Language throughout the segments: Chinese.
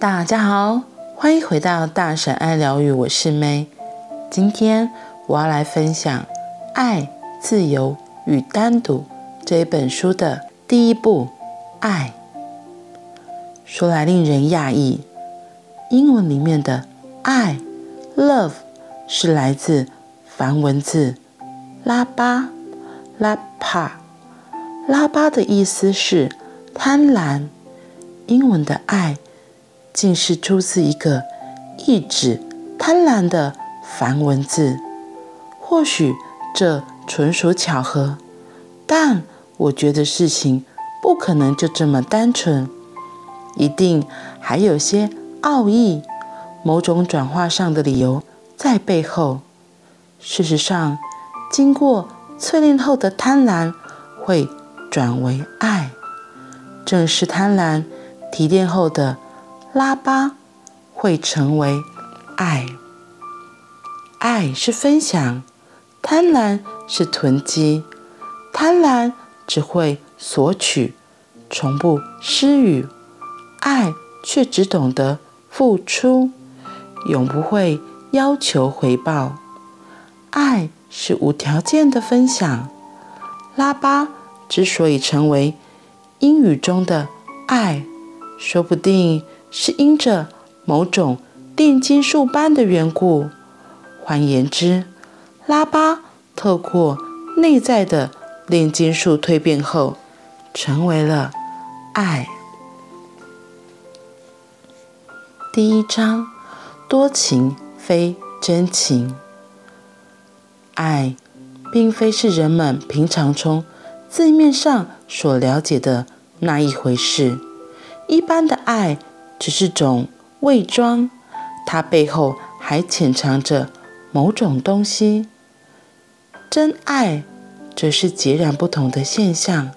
大家好，欢迎回到大婶爱疗愈，我是 May。今天我要来分享《爱、自由与单独》这一本书的第一部《爱》。说来令人讶异，英文里面的“爱 ”（love） 是来自梵文字“拉巴”（拉帕）。拉巴的意思是贪婪。英文的“爱”竟是出自一个意指贪婪的梵文字。或许这纯属巧合，但我觉得事情不可能就这么单纯。一定还有些奥义，某种转化上的理由在背后。事实上，经过淬炼后的贪婪会转为爱，正是贪婪提炼后的拉巴会成为爱。爱是分享，贪婪是囤积，贪婪只会索取，从不施予。爱却只懂得付出，永不会要求回报。爱是无条件的分享。拉巴之所以成为英语中的爱，说不定是因着某种炼金术般的缘故。换言之，拉巴透过内在的炼金术蜕变后，成为了爱。第一章，多情非真情。爱，并非是人们平常从字面上所了解的那一回事。一般的爱只是种伪装，它背后还潜藏着某种东西。真爱则是截然不同的现象。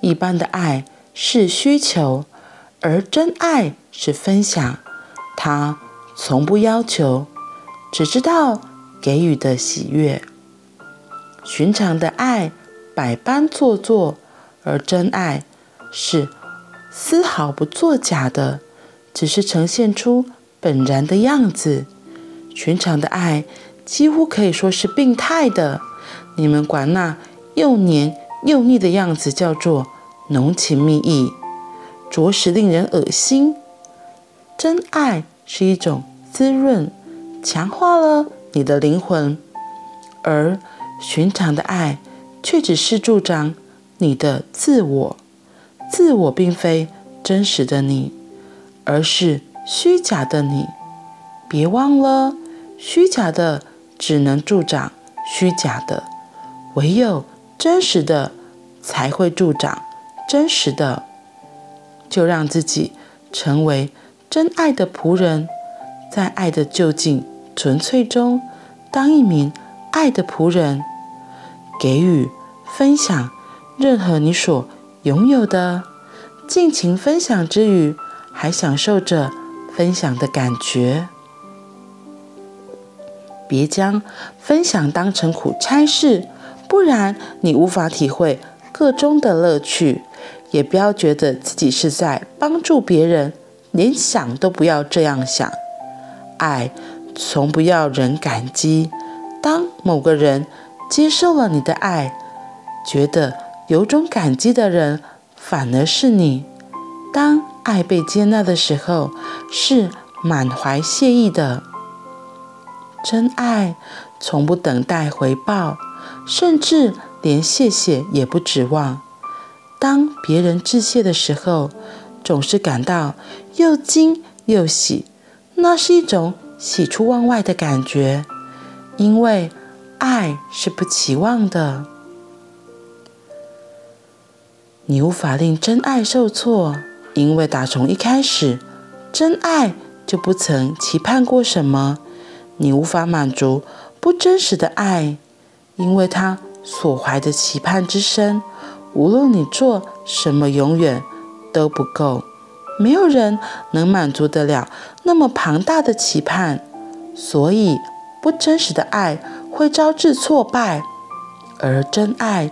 一般的爱是需求，而真爱是分享。他从不要求，只知道给予的喜悦。寻常的爱百般做作，而真爱是丝毫不作假的，只是呈现出本然的样子。寻常的爱几乎可以说是病态的，你们管那又黏又腻的样子叫做浓情蜜意，着实令人恶心。真爱是一种滋润，强化了你的灵魂，而寻常的爱却只是助长你的自我。自我并非真实的你，而是虚假的你。别忘了，虚假的只能助长虚假的，唯有真实的才会助长真实的。就让自己成为。真爱的仆人，在爱的究竟纯粹中，当一名爱的仆人，给予、分享任何你所拥有的，尽情分享之余，还享受着分享的感觉。别将分享当成苦差事，不然你无法体会个中的乐趣。也不要觉得自己是在帮助别人。连想都不要这样想，爱从不要人感激。当某个人接受了你的爱，觉得有种感激的人，反而是你。当爱被接纳的时候，是满怀谢意的。真爱从不等待回报，甚至连谢谢也不指望。当别人致谢的时候，总是感到又惊又喜，那是一种喜出望外的感觉，因为爱是不期望的。你无法令真爱受挫，因为打从一开始，真爱就不曾期盼过什么。你无法满足不真实的爱，因为他所怀的期盼之深，无论你做什么，永远。都不够，没有人能满足得了那么庞大的期盼，所以不真实的爱会招致挫败，而真爱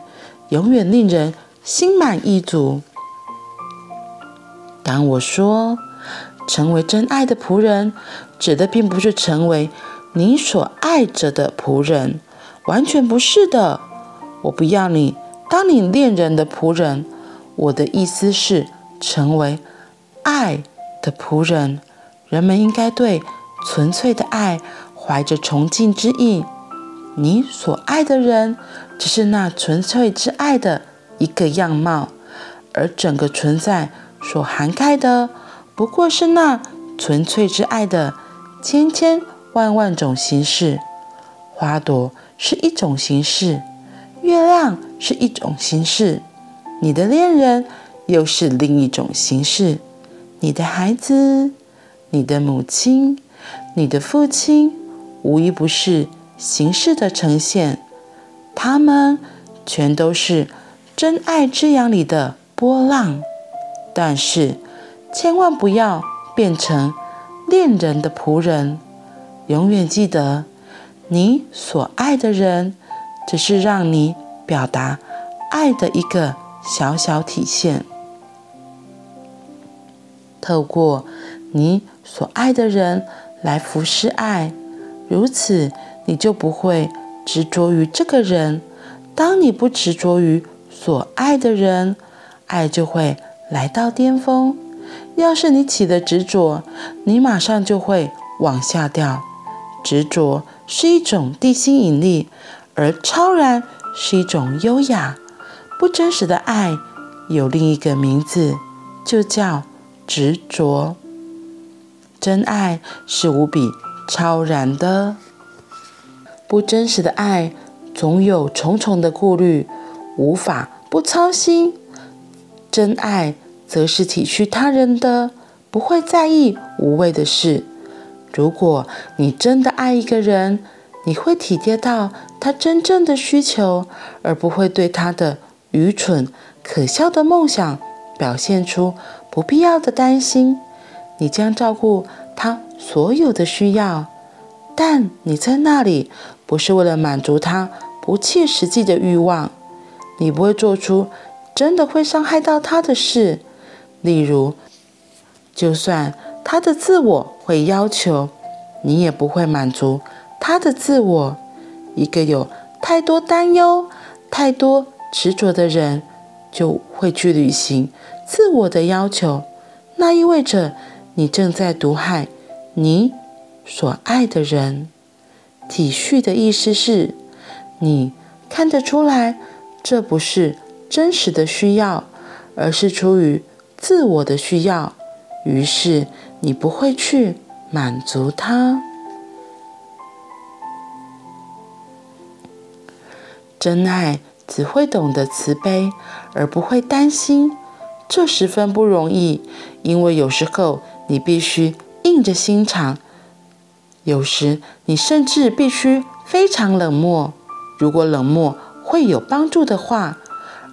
永远令人心满意足。当我说成为真爱的仆人，指的并不是成为你所爱着的仆人，完全不是的。我不要你当你恋人的仆人，我的意思是成为爱的仆人。人们应该对纯粹的爱怀着崇敬之意。你所爱的人，只是那纯粹之爱的一个样貌，而整个存在所涵盖的，不过是那纯粹之爱的千千万万种形式。花朵是一种形式，月亮是一种形式，你的恋人又是另一种形式，你的孩子。你的母亲，你的父亲，无一不是形式的呈现，他们全都是真爱之洋里的波浪。但是，千万不要变成恋人的仆人，永远记得，你所爱的人，只是让你表达爱的一个小小体现。透过你。所爱的人来服侍爱，如此你就不会执着于这个人。当你不执着于所爱的人，爱就会来到巅峰。要是你起的执着，你马上就会往下掉。执着是一种地心引力，而超然是一种优雅。不真实的爱有另一个名字，就叫执着。真爱是无比超然的，不真实的爱总有重重的顾虑，无法不操心。真爱则是体恤他人的，不会在意无谓的事。如果你真的爱一个人，你会体贴到他真正的需求，而不会对他的愚蠢、可笑的梦想表现出不必要的担心。你将照顾他所有的需要，但你在那里不是为了满足他不切实际的欲望。你不会做出真的会伤害到他的事。例如，就算他的自我会要求，你也不会满足他的自我。一个有太多担忧、太多执着的人，就会去履行自我的要求。那意味着。你正在毒害你所爱的人。体恤的意思是，你看得出来，这不是真实的需要，而是出于自我的需要，于是你不会去满足他。真爱只会懂得慈悲，而不会担心，这十分不容易，因为有时候。你必须硬着心肠，有时你甚至必须非常冷漠，如果冷漠会有帮助的话；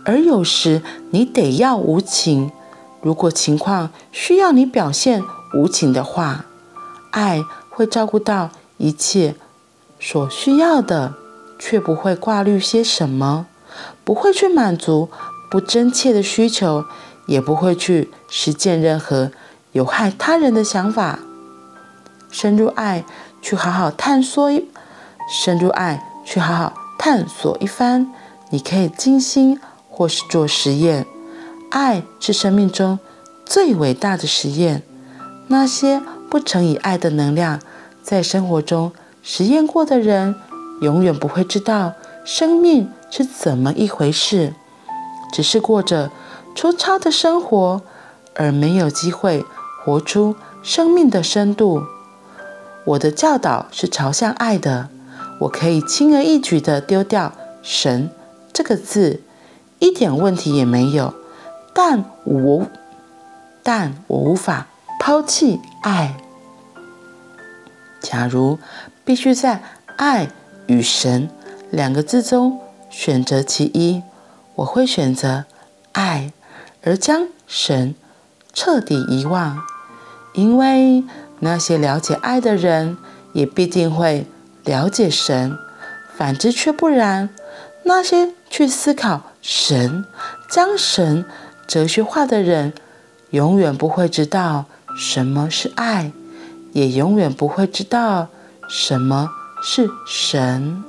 而有时你得要无情，如果情况需要你表现无情的话。爱会照顾到一切所需要的，却不会挂虑些什么，不会去满足不真切的需求，也不会去实践任何。有害他人的想法，深入爱去好好探索一，深入爱去好好探索一番。你可以静心或是做实验。爱是生命中最伟大的实验。那些不曾以爱的能量在生活中实验过的人，永远不会知道生命是怎么一回事，只是过着粗糙的生活，而没有机会。活出生命的深度。我的教导是朝向爱的。我可以轻而易举地丢掉“神”这个字，一点问题也没有。但我，但我无法抛弃爱。假如必须在“爱”与“神”两个字中选择其一，我会选择爱，而将神彻底遗忘。因为那些了解爱的人，也必定会了解神；反之却不然。那些去思考神、将神哲学化的人，永远不会知道什么是爱，也永远不会知道什么是神。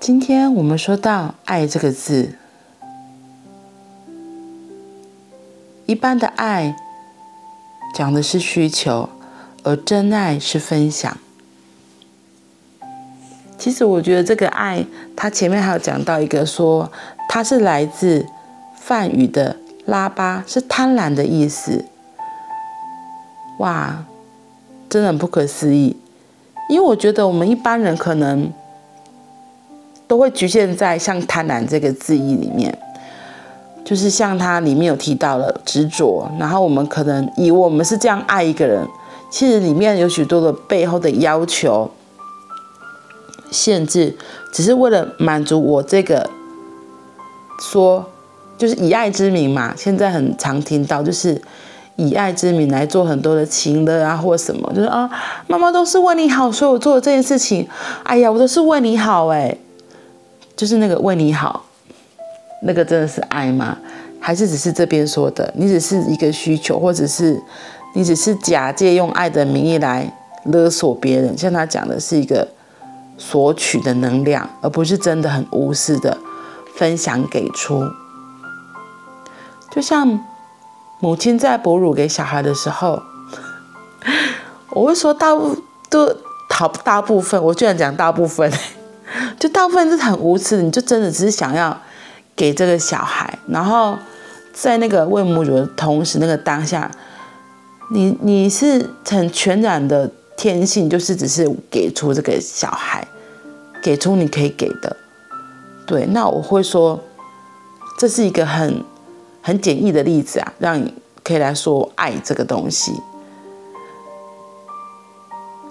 今天我们说到“爱”这个字，一般的爱讲的是需求，而真爱是分享。其实我觉得这个爱，它前面还有讲到一个说，它是来自梵语的拉巴，是贪婪的意思。哇，真的很不可思议。因为我觉得我们一般人可能都会局限在像贪婪这个字义里面，就是像它里面有提到了执着，然后我们可能以我们是这样爱一个人，其实里面有许多的背后的要求。限制只是为了满足我这个说，就是以爱之名嘛。现在很常听到，就是以爱之名来做很多的情勒啊，或什么，就是啊，妈妈都是为你好，所以我做的这件事情，哎呀，我都是为你好，哎，就是那个为你好，那个真的是爱吗？还是只是这边说的？你只是一个需求，或者是你只是假借用爱的名义来勒索别人？像他讲的是一个。索取的能量，而不是真的很无私的分享给出。就像母亲在哺乳给小孩的时候，我会说大部都好大部分，我居然讲大部分，就大部分是很无私的，你就真的只是想要给这个小孩，然后在那个喂母乳的同时，那个当下，你你是很全然的天性，就是只是给出这个小孩。给出你可以给的，对，那我会说，这是一个很很简易的例子啊，让你可以来说爱这个东西。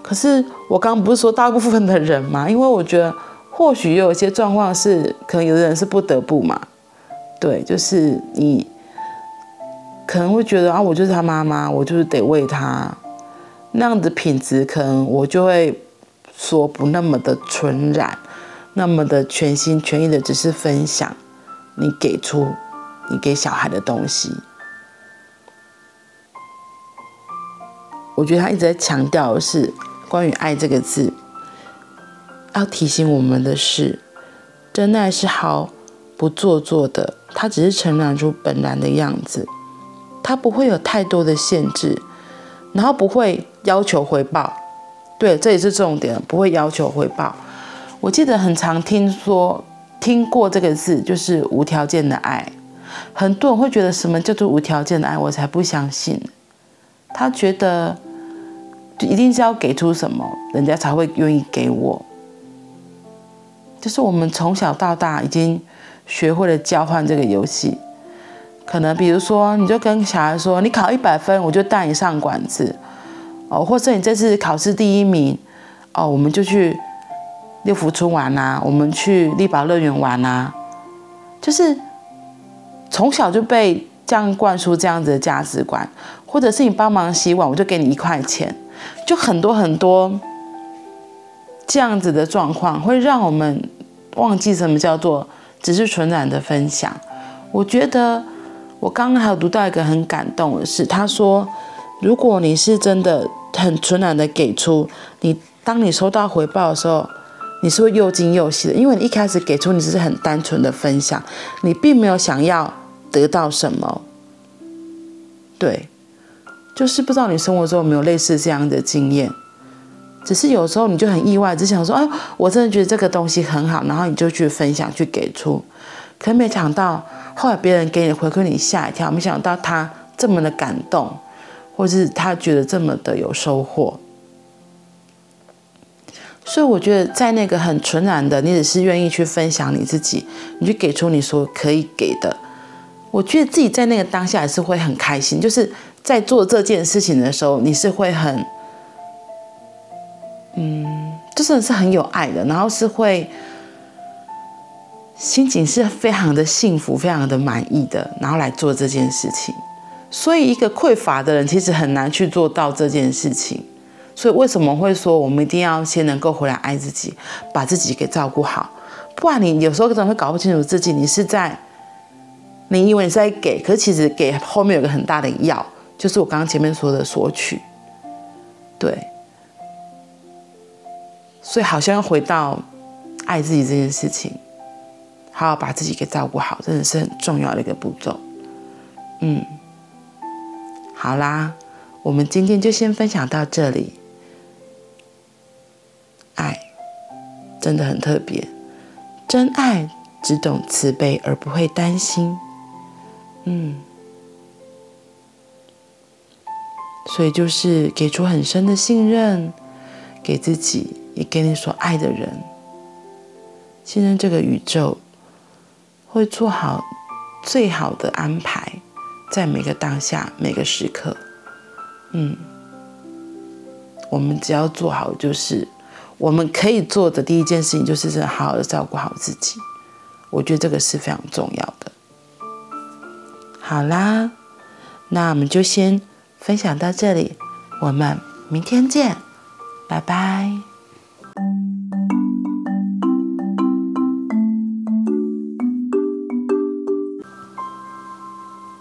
可是我刚刚不是说大部分的人嘛，因为我觉得或许有一些状况是，可能有的人是不得不嘛，对，就是你可能会觉得啊，我就是他妈妈，我就是得喂他，那样的品质，可能我就会。说不那么的纯然，那么的全心全意的，只是分享你给出你给小孩的东西。我觉得他一直在强调的是关于爱这个字，要提醒我们的是，真爱是毫不做作的，它只是呈现出本然的样子，它不会有太多的限制，然后不会要求回报。对，这也是重点，不会要求回报。我记得很常听说、听过这个字，就是无条件的爱。很多人会觉得什么叫做无条件的爱？我才不相信。他觉得就一定是要给出什么，人家才会愿意给我。就是我们从小到大已经学会了交换这个游戏。可能比如说，你就跟小孩说：“你考一百分，我就带你上馆子。”哦，或者你这次考试第一名，哦，我们就去六福村玩啊，我们去丽宝乐园玩啊，就是从小就被这样灌输这样子的价值观，或者是你帮忙洗碗，我就给你一块钱，就很多很多这样子的状况，会让我们忘记什么叫做只是纯然的分享。我觉得我刚刚还有读到一个很感动的是，他说，如果你是真的。很纯然的给出你，当你收到回报的时候，你是会又惊又喜的，因为你一开始给出你只是很单纯的分享，你并没有想要得到什么。对，就是不知道你生活中有没有类似这样的经验，只是有时候你就很意外，只想说，哎，我真的觉得这个东西很好，然后你就去分享去给出，可没想到后来别人给你回馈，你吓一跳，没想到他这么的感动。或是他觉得这么的有收获，所以我觉得在那个很纯然的，你只是愿意去分享你自己，你去给出你所可以给的，我觉得自己在那个当下也是会很开心。就是在做这件事情的时候，你是会很，嗯，就是是很有爱的，然后是会心情是非常的幸福、非常的满意的，然后来做这件事情。所以，一个匮乏的人其实很难去做到这件事情。所以，为什么会说我们一定要先能够回来爱自己，把自己给照顾好？不然，你有时候可能会搞不清楚自己，你是在你以为你是在给，可是其实给后面有个很大的要，就是我刚刚前面说的索取。对，所以好像要回到爱自己这件事情，好好把自己给照顾好，真的是很重要的一个步骤。嗯，好啦，我们今天就先分享到这里。爱真的很特别，真爱只懂慈悲而不会担心。嗯。所以就是给出很深的信任，给自己，也给你所爱的人，信任这个宇宙会做好最好的安排，在每个当下、每个时刻。嗯，我们只要做好，就是我们可以做的第一件事情，就是真的好好的照顾好自己。我觉得这个是非常重要的。好啦，那我们就先。分享到这里，我们明天见，拜拜。